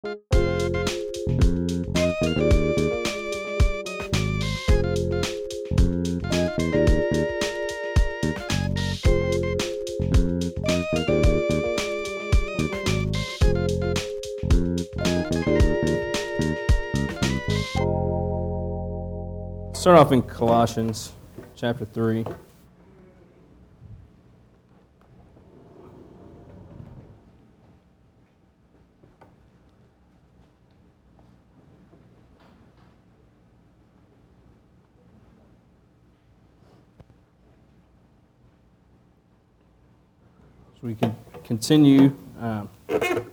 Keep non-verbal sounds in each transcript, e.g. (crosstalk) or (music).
Start off in Colossians chapter 3. So we can continue. Um, if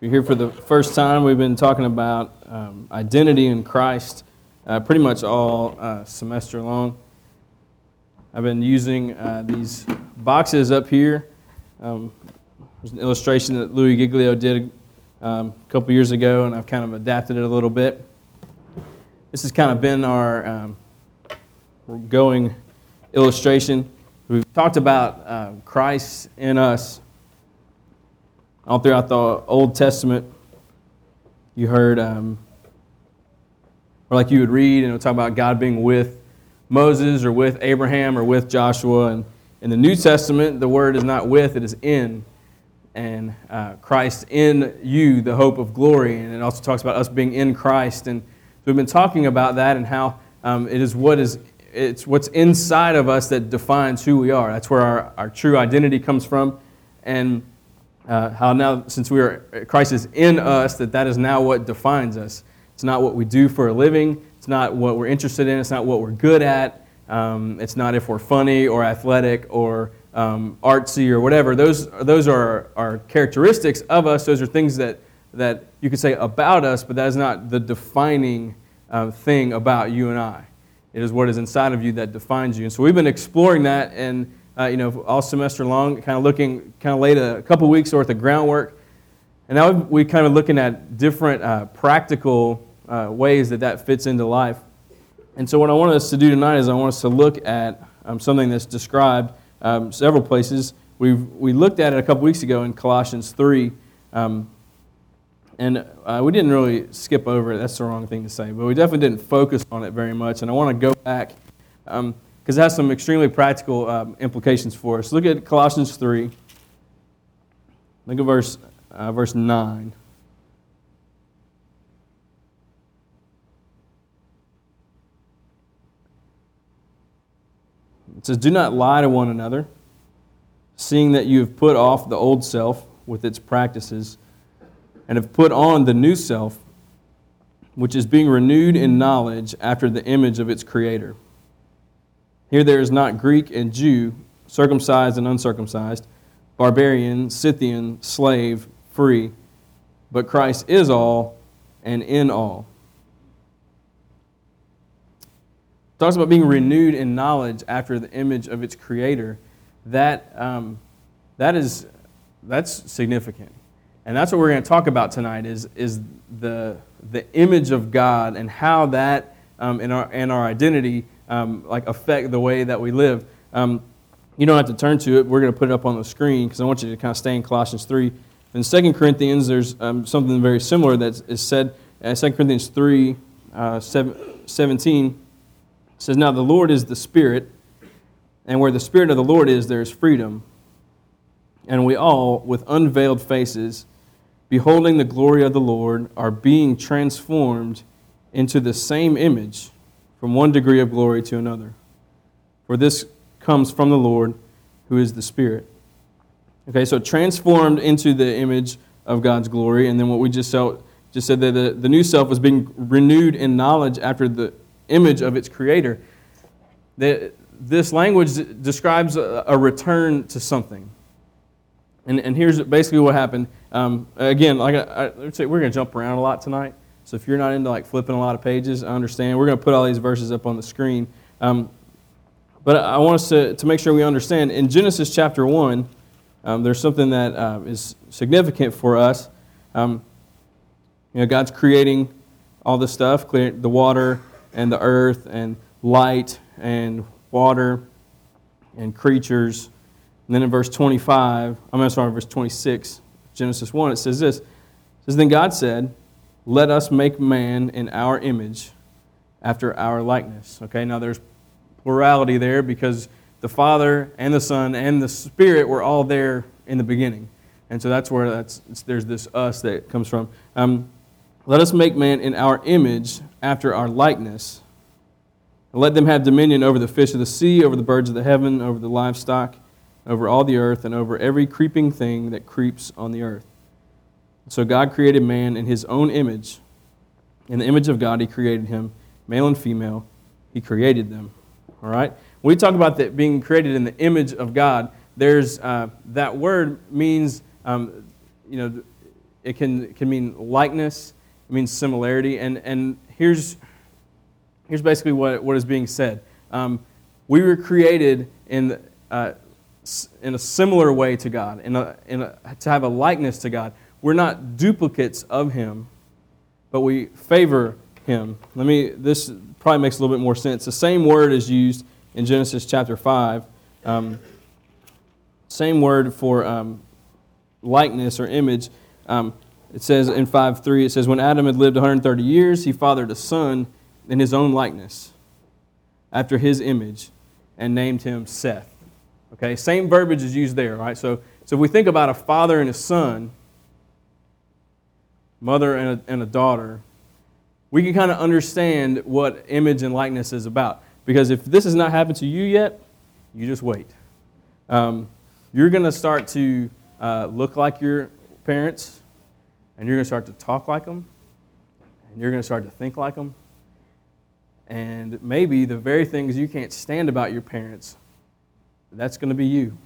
you're here for the first time, we've been talking about um, identity in Christ uh, pretty much all uh, semester long. I've been using uh, these boxes up here. Um, there's an illustration that Louis Giglio did um, a couple years ago, and I've kind of adapted it a little bit. This has kind of been our um, going illustration. We've talked about uh, Christ in us all throughout the Old Testament. You heard, um, or like you would read, and it would talk about God being with Moses or with Abraham or with Joshua. And in the New Testament, the word is not with, it is in. And uh, Christ in you, the hope of glory. And it also talks about us being in Christ. And we've been talking about that and how um, it is what is it's what's inside of us that defines who we are. That's where our, our true identity comes from. And uh, how now, since we are, Christ is in us, that that is now what defines us. It's not what we do for a living. It's not what we're interested in. It's not what we're good at. Um, it's not if we're funny or athletic or um, artsy or whatever. Those, those are, are characteristics of us. Those are things that, that you could say about us, but that is not the defining uh, thing about you and I. It is what is inside of you that defines you. And so we've been exploring that and uh, you know all semester long, kind of looking, kind of laid a couple weeks worth of groundwork. And now we're kind of looking at different uh, practical uh, ways that that fits into life. And so what I want us to do tonight is I want us to look at um, something that's described um, several places. we we looked at it a couple weeks ago in Colossians 3. Um, and uh, we didn't really skip over it. That's the wrong thing to say. But we definitely didn't focus on it very much. And I want to go back because it has some extremely practical um, implications for us. Look at Colossians 3. Look at verse, uh, verse 9. It says, Do not lie to one another, seeing that you have put off the old self with its practices and have put on the new self, which is being renewed in knowledge after the image of its creator. Here there is not Greek and Jew, circumcised and uncircumcised, barbarian, Scythian, slave, free, but Christ is all and in all. It talks about being renewed in knowledge after the image of its creator. That, um, that is, that's significant. And that's what we're going to talk about tonight is, is the, the image of God and how that um, in, our, in our identity um, like affect the way that we live. Um, you don't have to turn to it. We're going to put it up on the screen because I want you to kind of stay in Colossians 3. In 2 Corinthians, there's um, something very similar that is said. Uh, 2 Corinthians 3, uh, 17 says, Now the Lord is the Spirit, and where the Spirit of the Lord is, there is freedom. And we all, with unveiled faces, beholding the glory of the Lord, are being transformed into the same image from one degree of glory to another. For this comes from the Lord, who is the Spirit. Okay, so transformed into the image of God's glory, and then what we just, saw, just said that the, the new self was being renewed in knowledge after the image of its creator. That this language describes a, return to something. And, and here's basically what happened. Um, again, like I, I, we're going to jump around a lot tonight. So if you're not into like flipping a lot of pages, I understand. We're going to put all these verses up on the screen. Um, but I want us to, to make sure we understand. In Genesis chapter 1, um, there's something that uh, is significant for us. Um, you know, God's creating all this stuff, clear, the water and the earth and light and water and creatures and then in verse 25, I'm sorry, verse 26, Genesis 1, it says this. It says, Then God said, Let us make man in our image, after our likeness. Okay, now there's plurality there because the Father and the Son and the Spirit were all there in the beginning. And so that's where that's, there's this us that comes from. Um, let us make man in our image after our likeness. And let them have dominion over the fish of the sea, over the birds of the heaven, over the livestock, over all the earth, and over every creeping thing that creeps on the earth. So God created man in his own image. In the image of God, he created him, male and female, he created them. All right? When we talk about that being created in the image of God, there's uh, that word means, um, you know, it can, can mean likeness, it means similarity. And, and here's, here's basically what, what is being said. Um, we were created in, uh, in a similar way to God, in a, in a, to have a likeness to God. We're not duplicates of Him, but we favor Him. Let me, this probably makes a little bit more sense. The same word is used in Genesis chapter 5. Um, same word for um, likeness or image. Um, it says in 5 3, it says, When Adam had lived 130 years, he fathered a son in his own likeness, after his image, and named him Seth. Okay, same verbiage is used there, right? So, so if we think about a father and a son, mother and a, and a daughter, we can kind of understand what image and likeness is about. Because if this has not happened to you yet, you just wait. Um, you're going to start to uh, look like your parents, and you're going to start to talk like them, and you're going to start to think like them. And maybe the very things you can't stand about your parents, that's going to be you.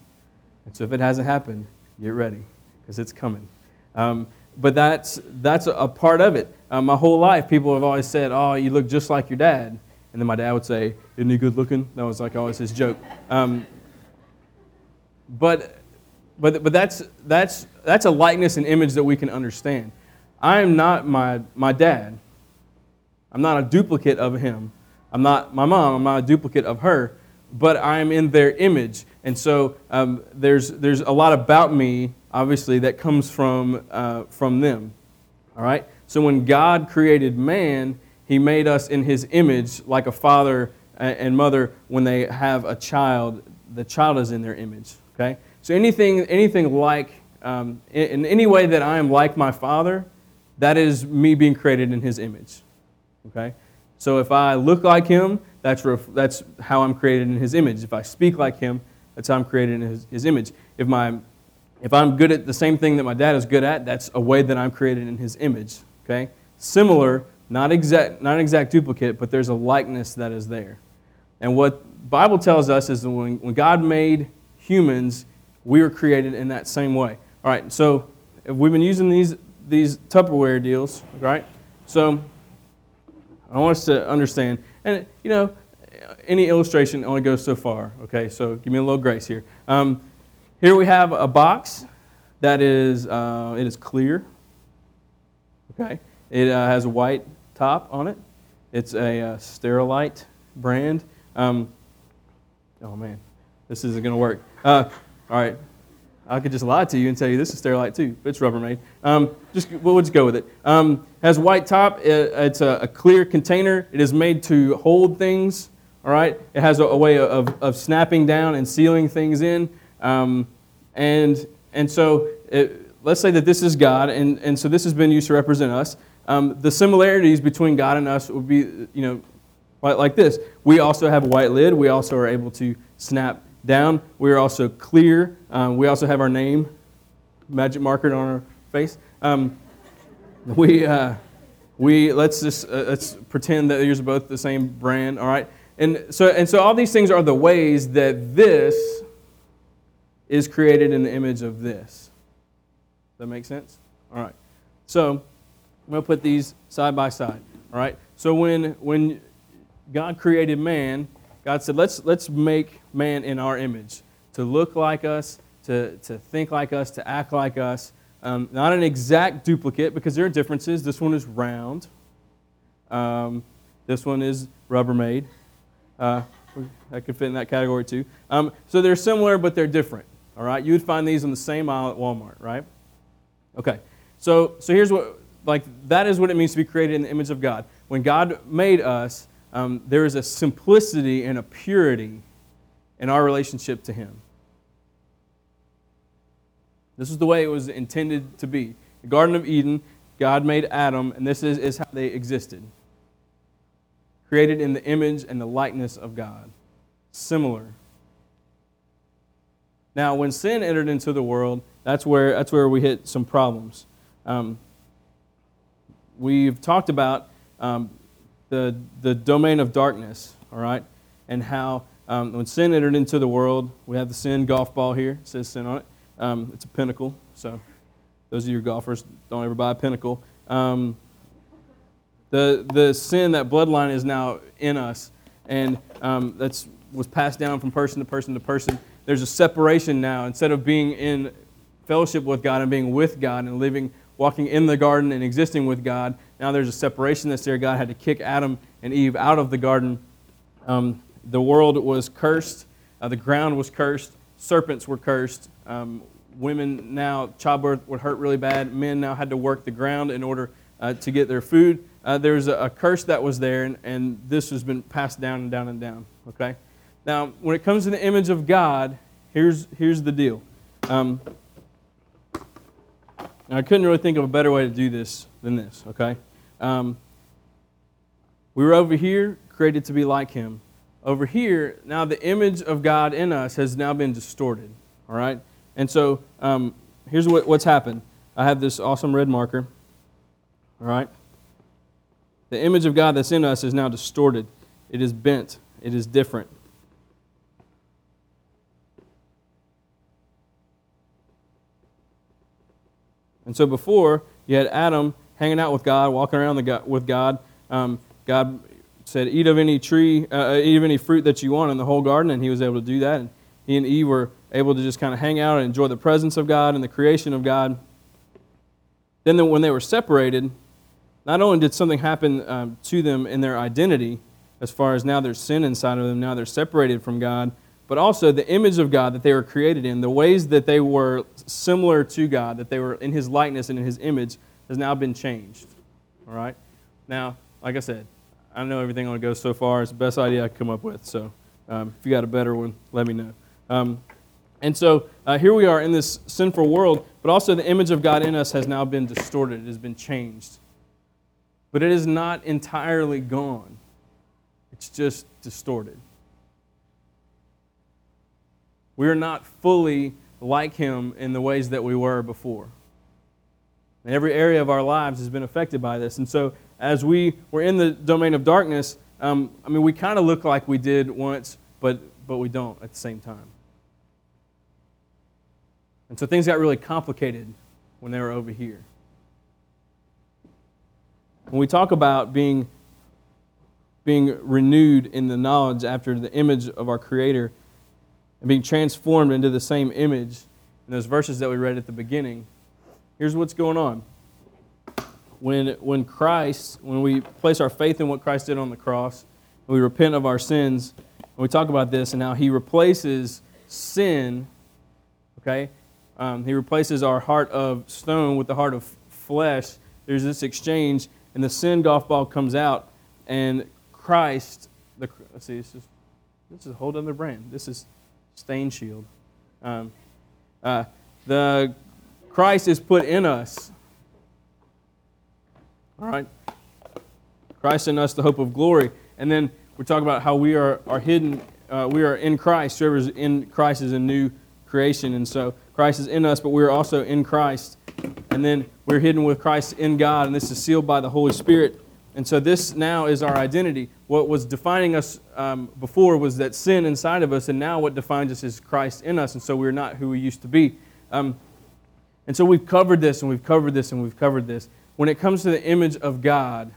And so if it hasn't happened, get ready, because it's coming. Um, but that's, that's a part of it. Um, my whole life, people have always said, Oh, you look just like your dad. And then my dad would say, Isn't he good looking? That was like always his joke. Um, but but, but that's, that's, that's a likeness and image that we can understand. I am not my, my dad. I'm not a duplicate of him. I'm not my mom. I'm not a duplicate of her. But I am in their image. And so um, there's, there's a lot about me, obviously, that comes from, uh, from them. All right? So when God created man, he made us in his image, like a father and mother, when they have a child, the child is in their image. Okay? So anything, anything like, um, in, any way that I am like my father, that is me being created in his image. Okay? So if I look like him, that's, ref, that's how I'm created in his image. If I speak like him, that's how I'm created in his, his image. If, my, if I'm good at the same thing that my dad is good at, that's a way that I'm created in his image. Okay? Similar, not exact, not an exact duplicate, but there's a likeness that is there. And what Bible tells us is that when, when God made humans, we were created in that same way. All right, so we've been using these, these Tupperware deals, right? So I want us to understand, and you know, any illustration only goes so far, okay? So give me a little grace here. Um, here we have a box that is, uh, it is clear, okay? It uh, has a white top on it. It's a uh, Sterilite brand. Um, oh man, this isn't going to work. Uh, all right. I could just lie to you and tell you this is Sterilite too, it's Rubbermaid. Um, just we'll just go with it. Um, has white top. It, it's a, a, clear container. It is made to hold things. All right. It has a, a way of, of snapping down and sealing things in. Um, and and so it, let's say that this is God, and, and so this has been used to represent us. Um, the similarities between God and us would be, you know, like, like this. We also have a white lid. We also are able to snap down. We are also clear. Um, we also have our name magic marker on our face. Um, we, uh, we let's just uh, let's pretend that these are both the same brand. All right, and so and so all these things are the ways that this is created in the image of this. Does that make sense? All right. So I'm going to put these side by side. All right. So when when God created man, God said, let's, let's make man in our image, to look like us, to, to think like us, to act like us. Um, not an exact duplicate because there are differences. This one is round. Um, this one is Rubbermaid. Uh, that could fit in that category too. Um, so they're similar, but they're different. All right, you would find these in the same aisle at Walmart, right? Okay. So, so here's what like that is what it means to be created in the image of God. When God made us, um, there is a simplicity and a purity in our relationship to Him. This is the way it was intended to be. The Garden of Eden, God made Adam, and this is, is how they existed. Created in the image and the likeness of God. Similar. Now, when sin entered into the world, that's where, that's where we hit some problems. Um, we've talked about um, the, the domain of darkness, all right, and how um, when sin entered into the world, we have the sin golf ball here, it says sin on it. Um, it's a pinnacle, so those of you golfers, don't ever buy a pinnacle. Um, the, the sin, that bloodline is now in us, and um, that's was passed down from person to person to person. There's a separation now. Instead of being in fellowship with God and being with God and living, walking in the garden and existing with God, now there's a separation that's there. God had to kick Adam and Eve out of the garden. Um, the world was cursed, uh, the ground was cursed, serpents were cursed. Um, women now, childbirth would hurt really bad. Men now had to work the ground in order uh, to get their food. Uh, there's a, a, curse that was there, and, and this has been passed down and down and down. Okay? Now, when it comes to the image of God, here's, here's the deal. Um, I couldn't really think of a better way to do this than this, okay? Um, we were over here, created to be like Him. Over here, now the image of God in us has now been distorted, all right? And so um, here's what, what's happened. I have this awesome red marker, all right? The image of God that's in us is now distorted, it is bent, it is different. And so before, you had Adam hanging out with God, walking around the, with God. Um, God said, Eat of any tree, uh, eat of any fruit that you want in the whole garden, and he was able to do that. And he and Eve were able to just kind of hang out and enjoy the presence of God and the creation of God. Then, when they were separated, not only did something happen um, to them in their identity, as far as now there's sin inside of them, now they're separated from God, but also the image of God that they were created in, the ways that they were similar to God, that they were in His likeness and in His image, has now been changed. All right? Now, like I said, I know everything only go so far. It's the best idea I could come up with. So um, if you got a better one, let me know. Um, and so uh, here we are in this sinful world, but also the image of God in us has now been distorted, it has been changed. But it is not entirely gone, it's just distorted. We are not fully like Him in the ways that we were before. And every area of our lives has been affected by this. And so, as we were in the domain of darkness, um, I mean, we kind of look like we did once, but, but we don't at the same time. And so things got really complicated when they were over here. When we talk about being, being renewed in the knowledge after the image of our Creator, and being transformed into the same image in those verses that we read at the beginning, here's what's going on. When, when Christ, when we place our faith in what Christ did on the cross, we repent of our sins, and we talk about this, and how He replaces sin, okay? Um, he replaces our heart of stone with the heart of flesh. There's this exchange, and the sin golf ball comes out, and Christ, the, let's see, this is, this is a whole other brand. This is stain shield. Um, uh, the Christ is put in us. All right? Christ in us, the hope of glory. And then we're talking about how we are, are hidden, uh, we are in Christ. Whoever's in Christ is a new creation. And so Christ is in us, but we're also in Christ. And then we're hidden with Christ in God, and this is sealed by the Holy Spirit. And so this now is our identity. What was defining us um, before was that sin inside of us, and now what defines us is Christ in us, and so we're not who we used to be. Um, and so we've covered this, and we've covered this, and we've covered this. When it comes to the image of God,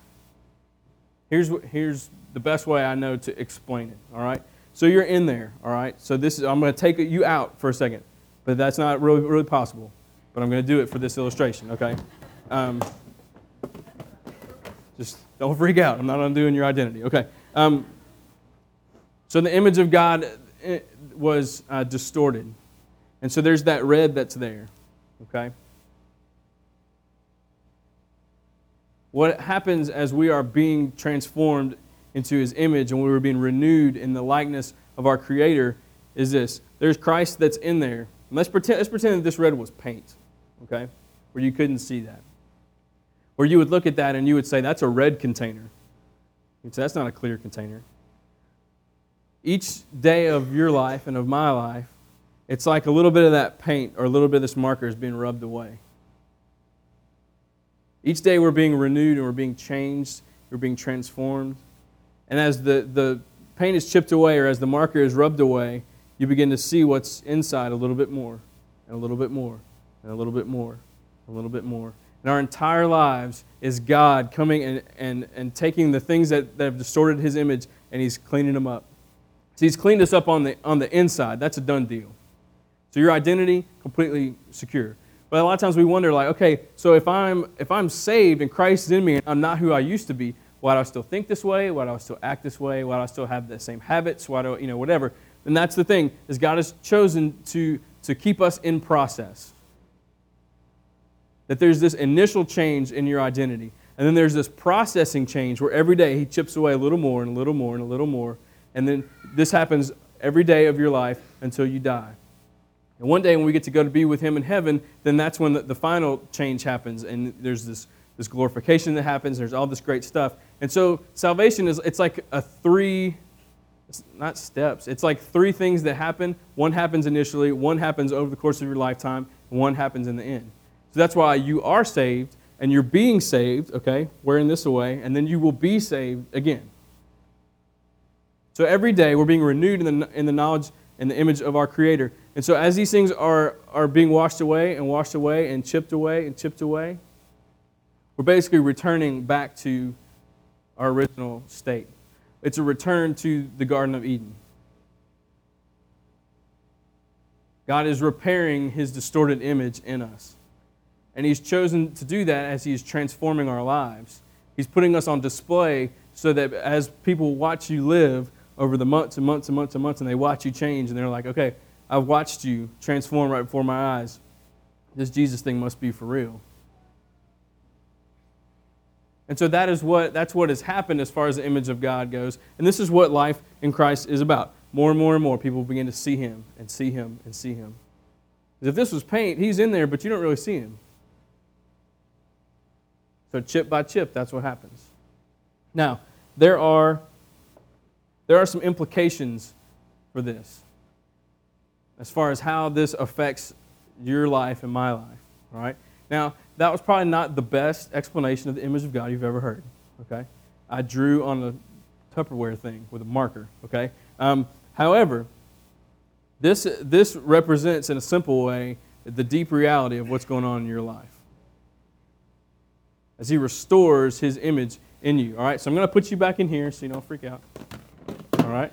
here's, here's the best way I know to explain it, all right? So you're in there, all right? So this is, I'm going to take you out for a second, but that's not really, really possible. But I'm going to do it for this illustration, okay? Um, just don't freak out. I'm not undoing your identity. Okay. Um, so the image of God eh, was uh, distorted. And so there's that red that's there. Okay? What happens as we are being transformed into his image and we were being renewed in the likeness of our Creator is this there's Christ that's in there. let's pretend, let's pretend that this red was paint, okay? Where you couldn't see that. Where you would look at that and you would say, that's a red container. You'd say, that's not a clear container. Each day of your life and of my life, it's like a little bit of that paint or a little bit of this marker is being rubbed away. Each day we're being renewed and we're being changed, we're being transformed. And as the, the paint is chipped away or as the marker is rubbed away, you begin to see what's inside a little bit more, and a little bit more, and a little bit more, a little bit more. And our entire lives is God coming and, and, and taking the things that, that have distorted his image and he's cleaning them up. So he's cleaned us up on the, on the inside. That's a done deal. So your identity, completely secure. But a lot of times we wonder, like, okay, so if I'm if I'm saved and Christ is in me and I'm not who I used to be, why do I still think this way? Why do I still act this way? Why do I still have the same habits? Why do you know whatever? And that's the thing is God has chosen to to keep us in process. That there's this initial change in your identity, and then there's this processing change where every day He chips away a little more and a little more and a little more, and then this happens every day of your life until you die. And one day when we get to go to be with Him in heaven, then that's when the, the final change happens. And there's this, this glorification that happens. There's all this great stuff. And so salvation is, it's like a three, it's not steps. It's like three things that happen. One happens initially, one happens over the course of your lifetime, and one happens in the end. So that's why you are saved and you're being saved, okay, wearing this away, and then you will be saved again. So every day we're being renewed in the, in the knowledge and the image of our Creator. And so, as these things are, are being washed away and washed away and chipped away and chipped away, we're basically returning back to our original state. It's a return to the Garden of Eden. God is repairing his distorted image in us. And he's chosen to do that as he's transforming our lives. He's putting us on display so that as people watch you live over the months and months and months and months, and they watch you change, and they're like, okay, I've watched you transform right before my eyes. This Jesus thing must be for real. And so that is what that's what has happened as far as the image of God goes. And this is what life in Christ is about. More and more and more people begin to see him and see him and see him. If this was paint, he's in there, but you don't really see him. So chip by chip, that's what happens. Now, there are there are some implications for this as far as how this affects your life and my life. All right? Now, that was probably not the best explanation of the image of God you've ever heard. Okay? I drew on a Tupperware thing with a marker. Okay? Um, however, this, this represents in a simple way the deep reality of what's going on in your life. As He restores His image in you. All right? So I'm going to put you back in here so you don't freak out. All right?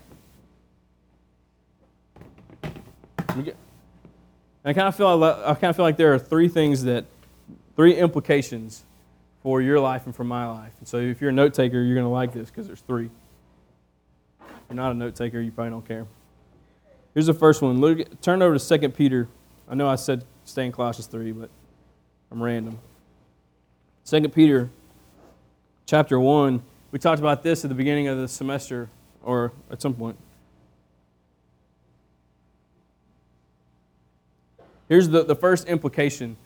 I kind of feel I kind of feel like there are three things that, three implications for your life and for my life. And so if you're a note taker, you're going to like this because there's three. If you're not a note taker, you probably don't care. Here's the first one. Look, turn over to 2 Peter. I know I said stay in Colossians 3, but I'm random. 2 Peter chapter 1. We talked about this at the beginning of the semester or at some point. Here's the, the first implication.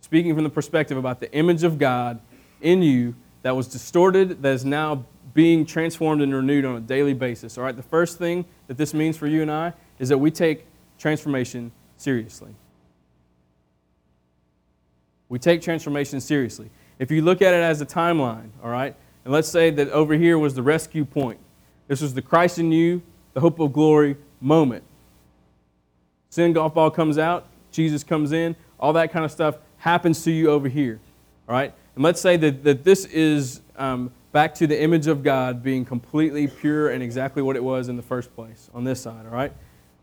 Speaking from the perspective about the image of God in you that was distorted, that is now being transformed and renewed on a daily basis. All right, the first thing that this means for you and I is that we take transformation seriously. We take transformation seriously. If you look at it as a timeline, all right, and let's say that over here was the rescue point. This was the Christ in you, the hope of glory moment. Sin golf ball comes out, Jesus comes in, all that kind of stuff happens to you over here. All right? And let's say that, that this is um, back to the image of God being completely pure and exactly what it was in the first place on this side. All right?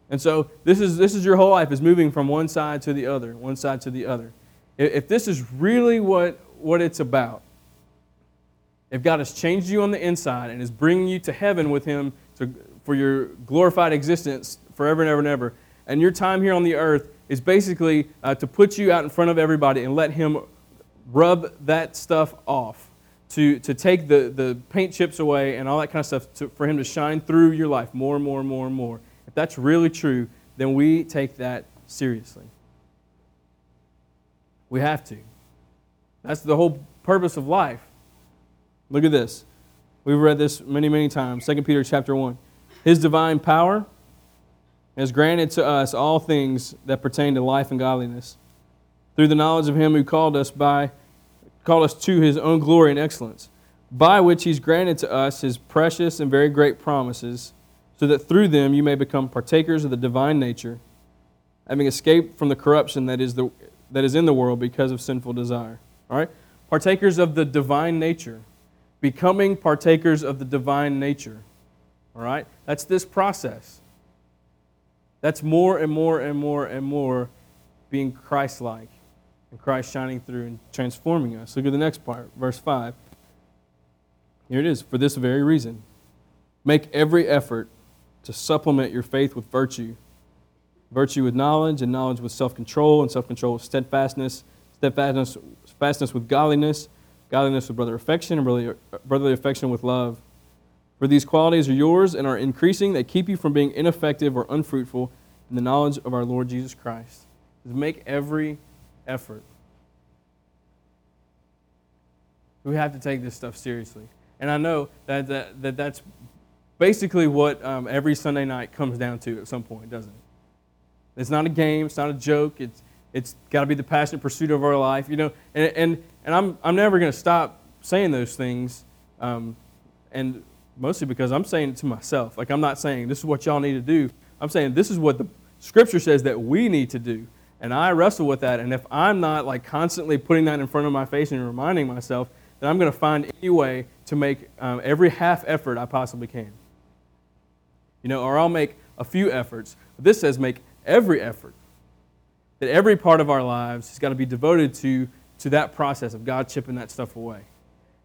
And so this is, this is your whole life is moving from one side to the other, one side to the other. If this is really what, what it's about, if God has changed you on the inside and is bringing you to heaven with Him to, for your glorified existence forever and ever and ever, and your time here on the earth is basically uh, to put you out in front of everybody and let Him rub that stuff off, to, to take the, the paint chips away and all that kind of stuff to, for Him to shine through your life more and more and more and more. If that's really true, then we take that seriously. We have to. That's the whole purpose of life. Look at this. We've read this many, many times. 2 Peter chapter 1. His divine power has granted to us all things that pertain to life and godliness through the knowledge of him who called us by called us to his own glory and excellence, by which he's granted to us his precious and very great promises, so that through them you may become partakers of the divine nature, having escaped from the corruption that is, the, that is in the world because of sinful desire. All right? Partakers of the divine nature. Becoming partakers of the divine nature. All right? That's this process. That's more and more and more and more being Christ like and Christ shining through and transforming us. Look at the next part, verse 5. Here it is. For this very reason, make every effort to supplement your faith with virtue, virtue with knowledge, and knowledge with self control, and self control with steadfastness, steadfastness fastness with godliness, godliness with brother affection, and brotherly, affection with love. For these qualities are yours and are increasing. They keep you from being ineffective or unfruitful in the knowledge of our Lord Jesus Christ. Make every effort. We have to take this stuff seriously. And I know that, that, that that's basically what um, every Sunday night comes down to at some point, doesn't it? It's not a game, it's not a joke, it's, it's got to be the passionate pursuit of our life, you know. And, and, and I'm, I'm never going to stop saying those things, um, and mostly because I'm saying it to myself. Like, I'm not saying this is what y'all need to do, I'm saying this is what the Scripture says that we need to do. And I wrestle with that. And if I'm not like constantly putting that in front of my face and reminding myself, then I'm going to find any way to make um, every half effort I possibly can. You know, or I'll make a few efforts. This says make every effort. That every part of our lives has got to be devoted to, to that process of God chipping that stuff away.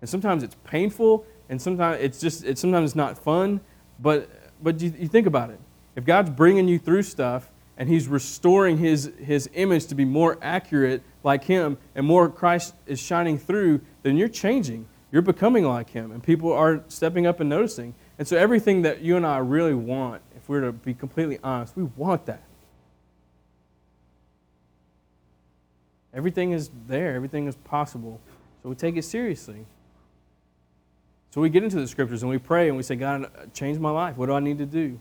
And sometimes it's painful, and sometimes it's just it's sometimes not fun. But but you, you think about it. If God's bringing you through stuff and he's restoring his, his image to be more accurate like him and more Christ is shining through, then you're changing. You're becoming like him, and people are stepping up and noticing. And so, everything that you and I really want, if we're to be completely honest, we want that. Everything is there, everything is possible. So, we take it seriously. So, we get into the scriptures and we pray and we say, God, change my life. What do I need to do?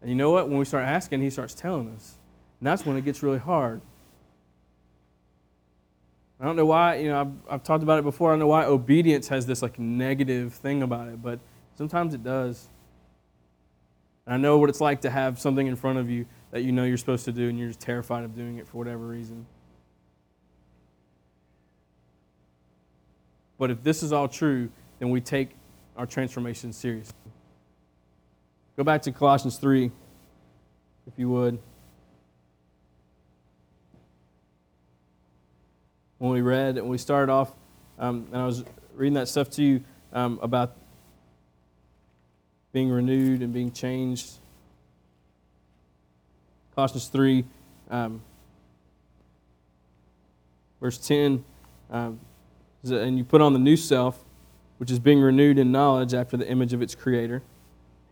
And you know what? When we start asking, he starts telling us. And that's when it gets really hard. I don't know why, you know, I've, I've talked about it before. I don't know why obedience has this like negative thing about it, but sometimes it does. And I know what it's like to have something in front of you that you know you're supposed to do and you're just terrified of doing it for whatever reason. But if this is all true, then we take our transformation seriously. Go back to Colossians 3, if you would. When we read, and we started off, um, and I was reading that stuff to you um, about being renewed and being changed. Colossians 3, um, verse 10, um, and you put on the new self, which is being renewed in knowledge after the image of its creator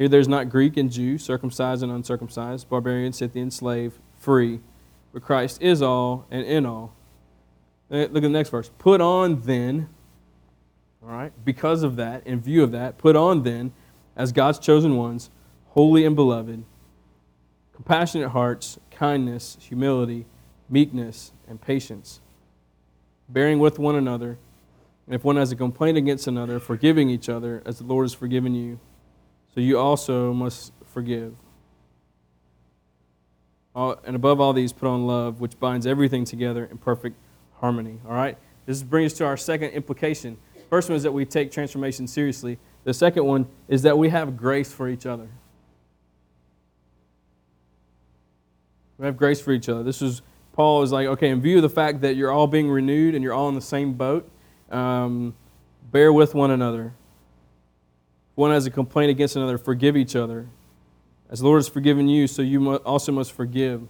here there's not Greek and Jew, circumcised and uncircumcised, barbarian, Scythian, slave, free, but Christ is all and in all. Uh, look at the next verse. Put on then, all right, because of that, in view of that, put on then, as God's chosen ones, holy and beloved, compassionate hearts, kindness, humility, meekness, and patience, bearing with one another, and if one has a complaint against another, forgiving each other as the Lord has forgiven you so you also must forgive. and above all these, put on love, which binds everything together in perfect harmony. All right? This brings us to our second implication. First one is that we take transformation seriously. The second one is that we have grace for each other. We have grace for each other. This is Paul is like, okay, in view of the fact that you're all being renewed and you're all in the same boat, um, bear with one another one has a complaint against another, forgive each other. As the Lord has forgiven you, so you also must forgive.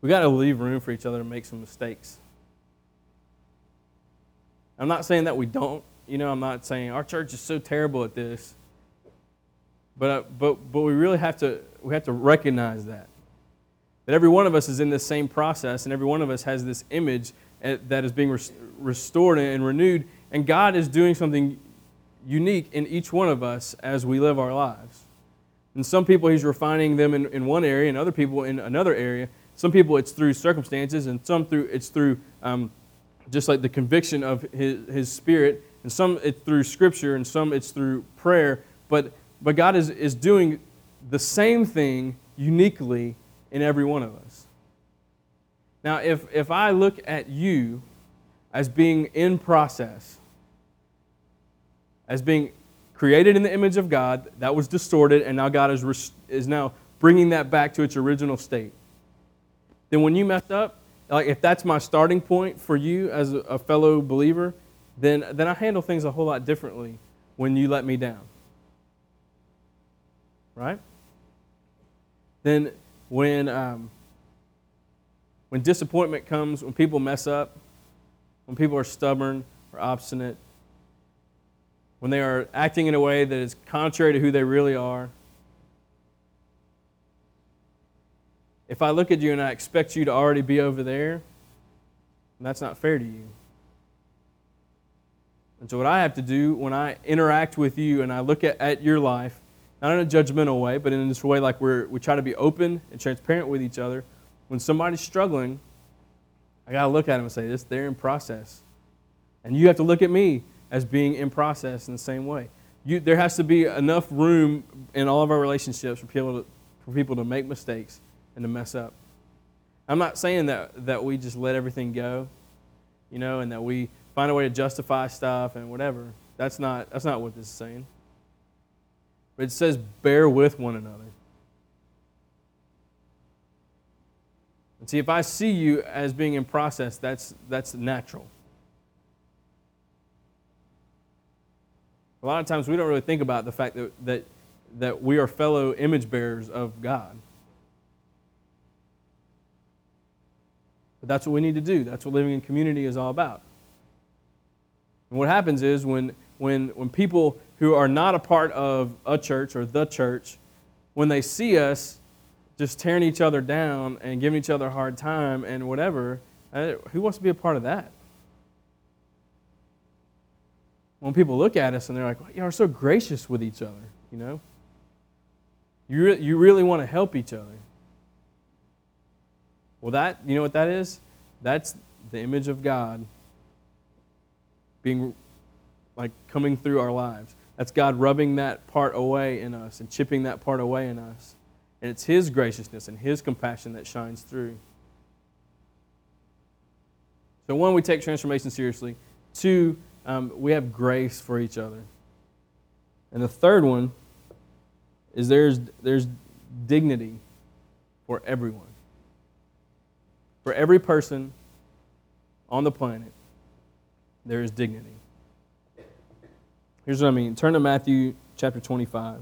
We've got to leave room for each other to make some mistakes. I'm not saying that we don't. You know, I'm not saying our church is so terrible at this. But, uh, but, but we really have to, we have to recognize that. That every one of us is in this same process, and every one of us has this image that is being res- restored and renewed. And God is doing something unique in each one of us as we live our lives. And some people, He's refining them in, in one area, and other people in another area. Some people, it's through circumstances, and some through it's through um, just like the conviction of His, his Spirit, and some it's through Scripture, and some it's through prayer. But but God is, is doing the same thing uniquely in every one of us. Now, if, if I look at you as being in process, as being created in the image of God, that was distorted, and now God is, is now bringing that back to its original state. Then when you mess up, like if that's my starting point for you as a, a fellow believer, then, then I handle things a whole lot differently when you let me down right? Then when, um, when disappointment comes, when people mess up, when people are stubborn or obstinate, when they are acting in a way that is contrary to who they really are, if I look at you and I expect you to already be over there, that's not fair to you. And so, what I have to do when I interact with you and I look at, at your life not in a judgmental way, but in this way like we're, we try to be open and transparent with each other. When somebody's struggling, I got to look at them and say, this, they're in process. And you have to look at me as being in process in the same way. You, there has to be enough room in all of our relationships for people to, for people to make mistakes and to mess up. I'm not saying that, that we just let everything go, you know, and that we find a way to justify stuff and whatever. That's not, that's not what this is saying. But it says, bear with one another. And see, if I see you as being in process, that's, that's natural. A lot of times we don't really think about the fact that, that, that we are fellow image bearers of God. But that's what we need to do. That's what living in community is all about. And what happens is when, when, when people who are not a part of a church or the church, when they see us just tearing each other down and giving each other a hard time and whatever, uh, who wants to be a part of that? When people look at us and they're like, you are so gracious with each other, you know? You, re- you really want to help each other. Well, that, you know what that is? That's the image of God being like coming through our lives. That's God rubbing that part away in us and chipping that part away in us. And it's His graciousness and His compassion that shines through. So, one, we take transformation seriously. Two, um, we have grace for each other. And the third one is there's, there's dignity for everyone. For every person on the planet, there is dignity. Here's what I mean. Turn to Matthew chapter 25.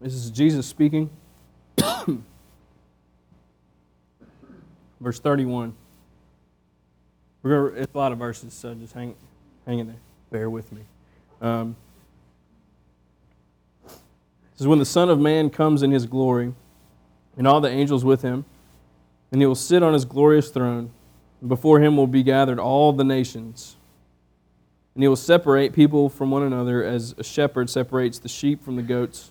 This is Jesus speaking. verse 31. We're it's a lot of verses, so just hang, hang in there. Bear with me. Um, this is when the Son of Man comes in his glory, and all the angels with him, and he will sit on his glorious throne, and before him will be gathered all the nations. And he will separate people from one another as a shepherd separates the sheep from the goats.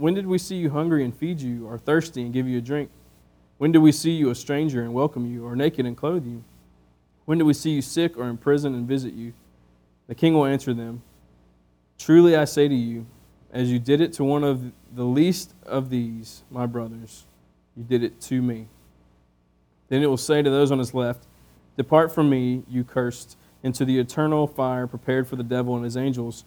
when did we see you hungry and feed you, or thirsty and give you a drink? When did we see you a stranger and welcome you, or naked and clothe you? When did we see you sick or in prison and visit you? The king will answer them Truly I say to you, as you did it to one of the least of these, my brothers, you did it to me. Then it will say to those on his left, Depart from me, you cursed, into the eternal fire prepared for the devil and his angels.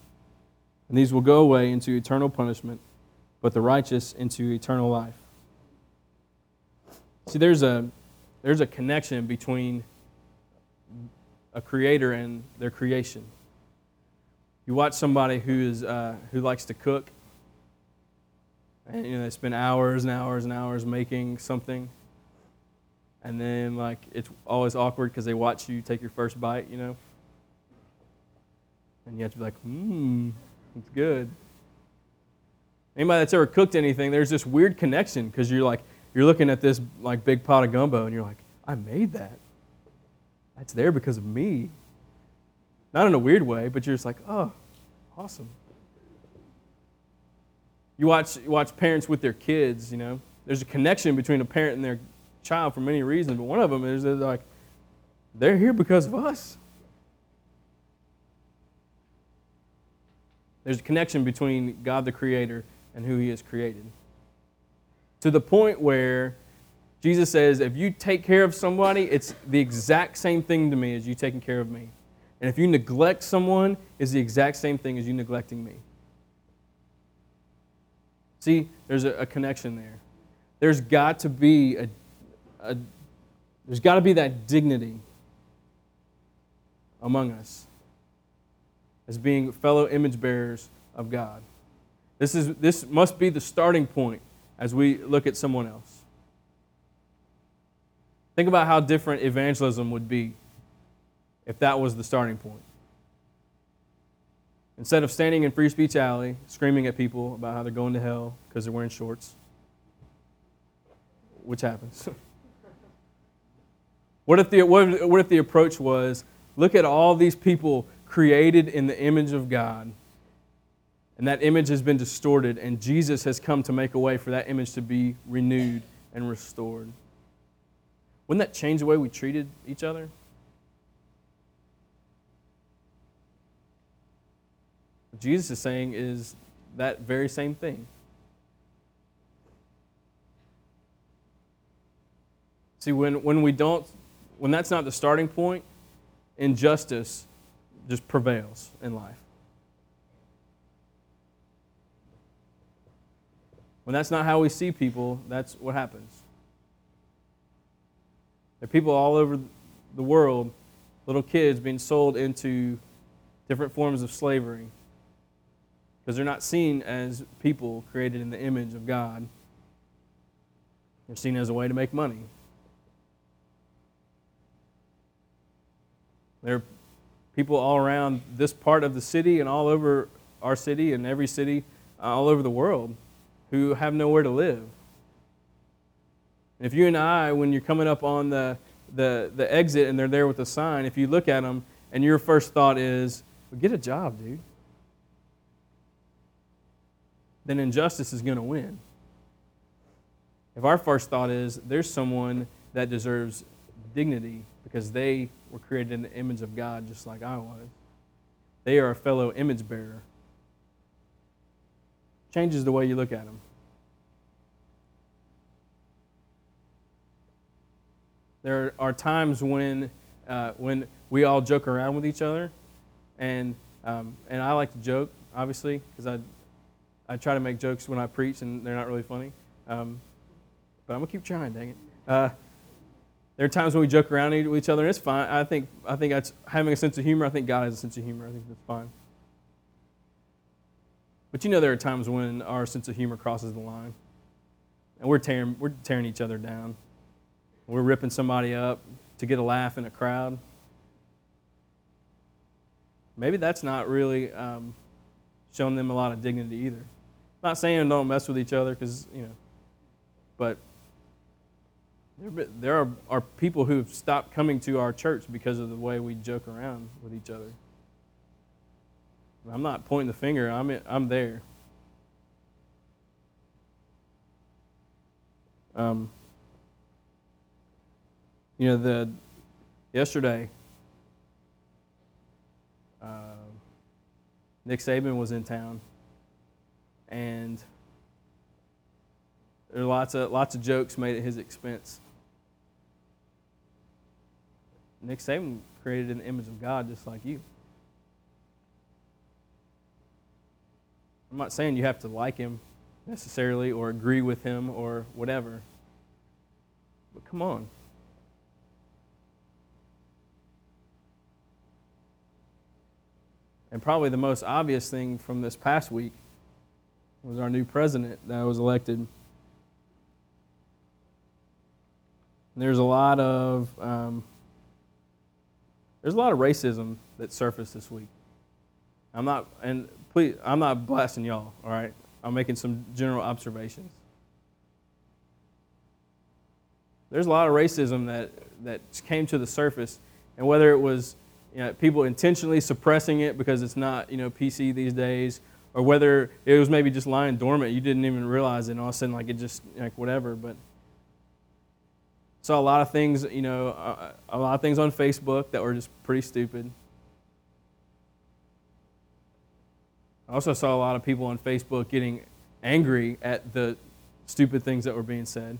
And these will go away into eternal punishment, but the righteous into eternal life. See, there's a, there's a connection between a creator and their creation. You watch somebody who is uh, who likes to cook, and you know they spend hours and hours and hours making something, and then like it's always awkward because they watch you take your first bite, you know, and you have to be like, mmm, it's good. Anybody that's ever cooked anything, there's this weird connection because you're like you're looking at this like big pot of gumbo, and you're like, I made that. That's there because of me. Not in a weird way, but you're just like, oh, awesome. You watch, you watch parents with their kids, you know. There's a connection between a parent and their child for many reasons, but one of them is they're like, they're here because of us. There's a connection between God the Creator and who He has created. To the point where Jesus says, if you take care of somebody, it's the exact same thing to me as you taking care of me. And if you neglect someone, it's the exact same thing as you neglecting me. See, there's a, a connection there. There's got to be a, a there's got to be that dignity among us as being fellow image bearers of God. This, is, this must be the starting point as we look at someone else. Think about how different evangelism would be if that was the starting point. Instead of standing in Free Speech Alley screaming at people about how they're going to hell because they're wearing shorts, which happens. (laughs) what, if the, what, if, what if the approach was look at all these people created in the image of God, and that image has been distorted, and Jesus has come to make a way for that image to be renewed and restored? Wouldn't that change the way we treated each other? What Jesus is saying is that very same thing. See, when, when we don't, when that's not the starting point, injustice just prevails in life. When that's not how we see people, that's what happens. There are people all over the world, little kids being sold into different forms of slavery because they're not seen as people created in the image of God. They're seen as a way to make money. There are people all around this part of the city and all over our city and every city uh, all over the world who have nowhere to live. If you and I, when you're coming up on the, the, the exit and they're there with a sign, if you look at them and your first thought is, well, get a job, dude, then injustice is going to win. If our first thought is, there's someone that deserves dignity because they were created in the image of God just like I was, they are a fellow image bearer. Changes the way you look at them. There are times when, uh, when we all joke around with each other, and, um, and I like to joke, obviously, because I, I try to make jokes when I preach, and they're not really funny. Um, but I'm going to keep trying, dang it. Uh, there are times when we joke around with each other, and it's fine. I think, I think that's having a sense of humor. I think God has a sense of humor. I think that's fine. But you know, there are times when our sense of humor crosses the line, and we're tearing, we're tearing each other down we're ripping somebody up to get a laugh in a crowd. Maybe that's not really um, showing them a lot of dignity either. I'm not saying don't mess with each other because, you know, but there, are, are people who've stopped coming to our church because of the way we joke around with each other. I'm not pointing the finger, I'm, in, I'm there. Um, you know, the yesterday, uh, Nick Saban was in town, and there are lots of lots of jokes made at his expense. Nick Saban created an image of God just like you. I'm not saying you have to like him necessarily or agree with him or whatever. But come on. And probably the most obvious thing from this past week was our new president that was elected. And there's a lot of um, there's a lot of racism that surfaced this week. I'm not, and please, I'm not blasting y'all. All right, I'm making some general observations. There's a lot of racism that that came to the surface, and whether it was you know, people intentionally suppressing it because it's not you know PC these days, or whether it was maybe just lying dormant, you didn't even realize it, and all of a sudden like it just like whatever. But saw a lot of things, you know, uh, a lot of things on Facebook that were just pretty stupid. I also saw a lot of people on Facebook getting angry at the stupid things that were being said.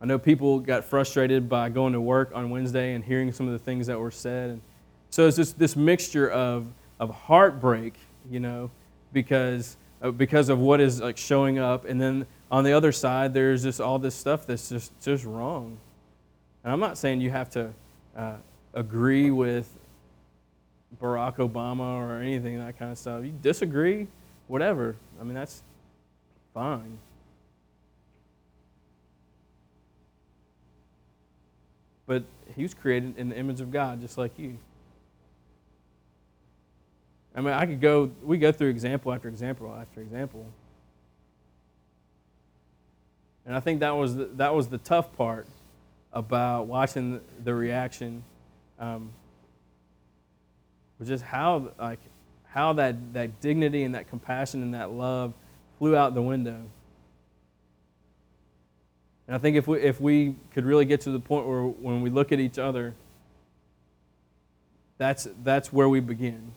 I know people got frustrated by going to work on Wednesday and hearing some of the things that were said. And so it's just this mixture of, of heartbreak, you know, because, uh, because of what is like showing up. And then on the other side, there's just all this stuff that's just, just wrong. And I'm not saying you have to uh, agree with Barack Obama or anything, that kind of stuff. You disagree, whatever. I mean, that's fine. But he was created in the image of God, just like you. I mean, I could go, we go through example after example after example. And I think that was the, that was the tough part about watching the reaction, um, was just how like how that, that dignity and that compassion and that love flew out the window. And I think if we, if we could really get to the point where when we look at each other, that's, that's where we begin.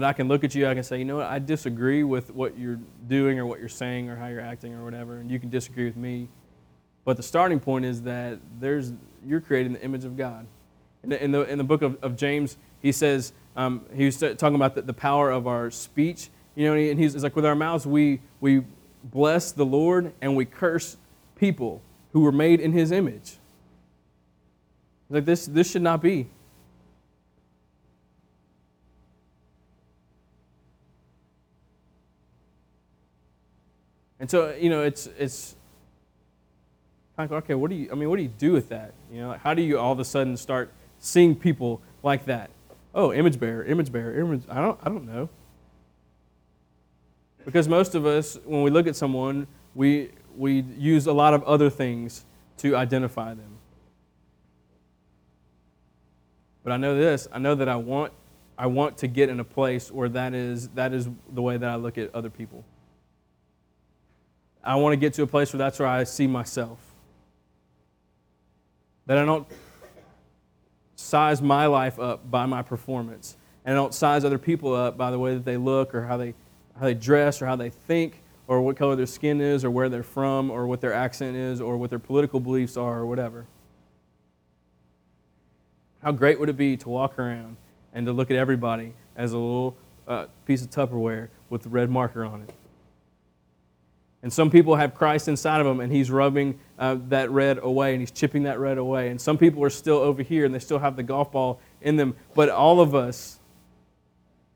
That I can look at you, I can say, you know what, I disagree with what you're doing or what you're saying or how you're acting or whatever, and you can disagree with me. But the starting point is that there's, you're creating the image of God. In the, in the, in the book of, of James, he says, um, he was talking about the, the power of our speech. You know, and he's like, with our mouths, we, we bless the Lord and we curse people who were made in his image. Like this, this should not be. And so, you know, it's it's kind of okay. What do you? I mean, what do you do with that? You know, like how do you all of a sudden start seeing people like that? Oh, image bearer, image bearer, image. I don't. I don't know. Because most of us, when we look at someone, we, we use a lot of other things to identify them. But I know this I know that I want, I want to get in a place where that is, that is the way that I look at other people. I want to get to a place where that's where I see myself. That I don't size my life up by my performance, and I don't size other people up by the way that they look or how they how they dress or how they think or what color their skin is or where they're from or what their accent is or what their political beliefs are or whatever. How great would it be to walk around and to look at everybody as a little uh, piece of Tupperware with the red marker on it? And some people have Christ inside of them, and He's rubbing uh, that red away, and He's chipping that red away. And some people are still over here, and they still have the golf ball in them. But all of us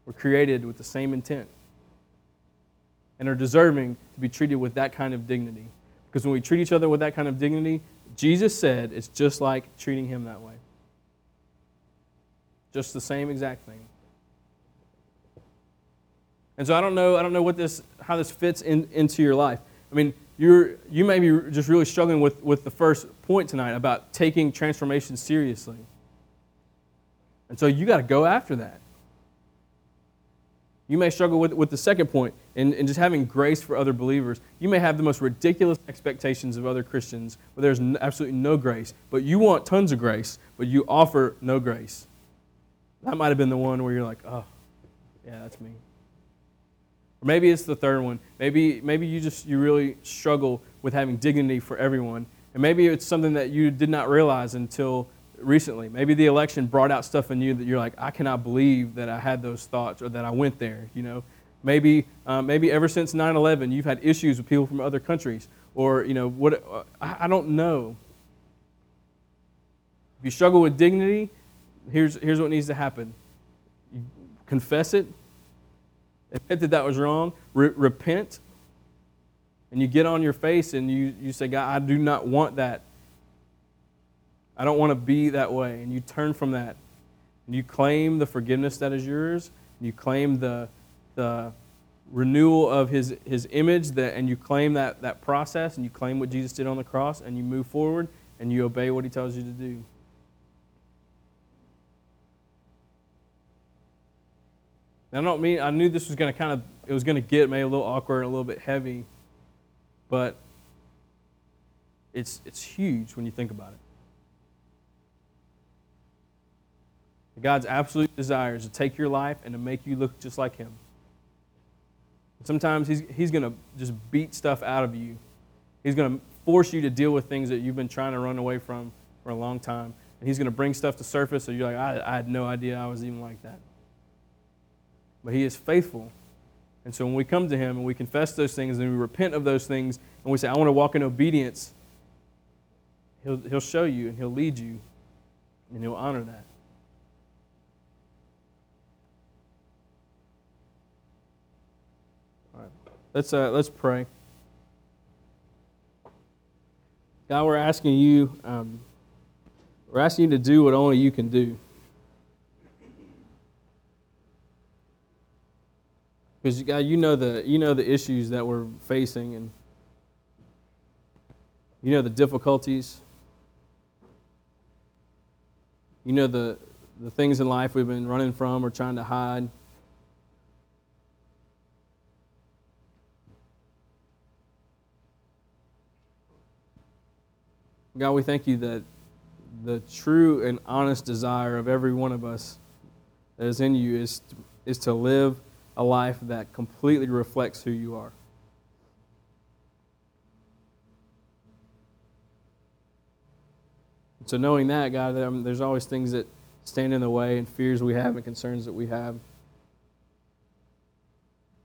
were created with the same intent and are deserving to be treated with that kind of dignity. Because when we treat each other with that kind of dignity, Jesus said it's just like treating him that way. Just the same exact thing. And so I don't know, I don't know what this, how this fits in, into your life. I mean, you're, you may be just really struggling with, with the first point tonight about taking transformation seriously. And so you got to go after that. You may struggle with, with the second point and, and just having grace for other believers. You may have the most ridiculous expectations of other Christians where there's absolutely no grace, but you want tons of grace, but you offer no grace. That might have been the one where you're like, oh, yeah, that's me. Or maybe it's the third one. Maybe, maybe you just you really struggle with having dignity for everyone. And maybe it's something that you did not realize until recently. Maybe the election brought out stuff in you that you're like, I cannot believe that I had those thoughts or that I went there, you know. Maybe, um, maybe ever since 9-11, you've had issues with people from other countries. Or, you know, what, uh, I, I don't know. If you struggle with dignity, here's, here's what needs to happen. Confess it, admit that that was wrong, Re- repent, and you get on your face and you, you say, God, I do not want that. I don't want to be that way. And you turn from that. And you claim the forgiveness that is yours. And you claim the, the renewal of his, his image that, and you claim that, that process and you claim what Jesus did on the cross and you move forward and you obey what he tells you to do. I don't mean I knew this was going to kind of it was going to get maybe a little awkward and a little bit heavy, but it's it's huge when you think about it. God's absolute desire is to take your life and to make you look just like Him. Sometimes He's, he's going to just beat stuff out of you. He's going to force you to deal with things that you've been trying to run away from for a long time. And He's going to bring stuff to surface so you're like, I, I had no idea I was even like that but He is faithful. And so when we come to Him and we confess those things and we repent of those things and we say, I want to walk in obedience, He'll, he'll show you and He'll lead you and He'll honor that. All right. Let's, uh, let's pray. God, we're asking you, um, we're asking you to do what only you can do. Because God, uh, you know the you know the issues that we're facing, and you know the difficulties. You know the the things in life we've been running from or trying to hide. God, we thank you that the true and honest desire of every one of us that is in you is is to live a life that completely reflects who you are. So, knowing that, God, um, there's always things that stand in the way and fears we have and concerns that we have.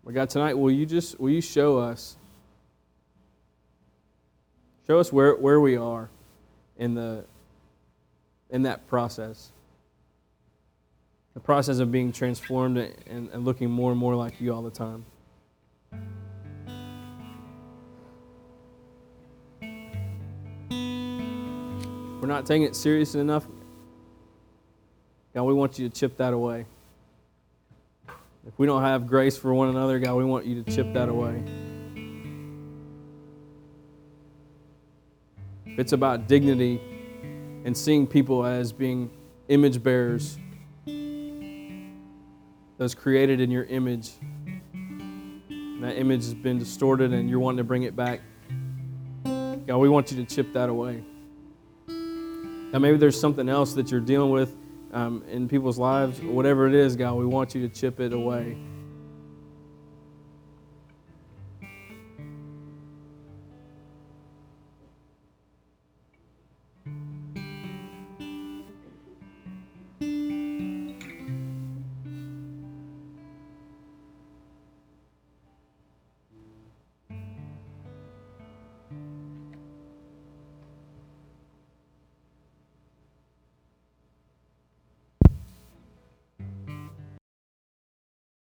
But God, tonight, will you just will you show us, show us where, where we are in the in that process the process of being transformed and, and looking more and more like you all the time. We're not taking it seriously enough. God, we want you to chip that away. If we don't have grace for one another, God, we want you to chip that away. If it's about dignity and seeing people as being image bearers was created in your image. And that image has been distorted and you're wanting to bring it back. God, we want you to chip that away. Now, maybe there's something else that you're dealing with um, in people's lives, whatever it is, God, we want you to chip it away